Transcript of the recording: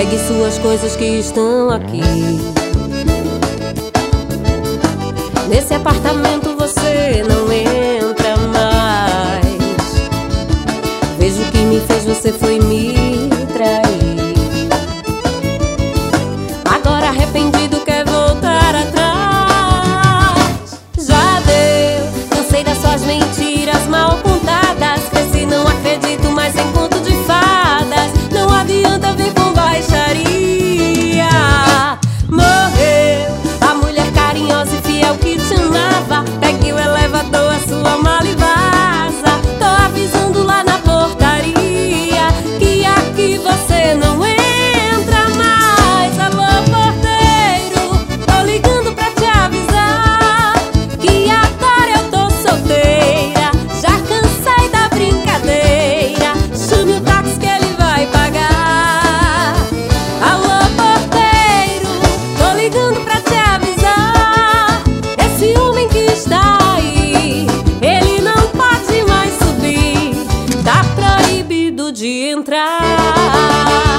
Pegue suas coisas que estão aqui. Nesse apartamento você não entra de entrar.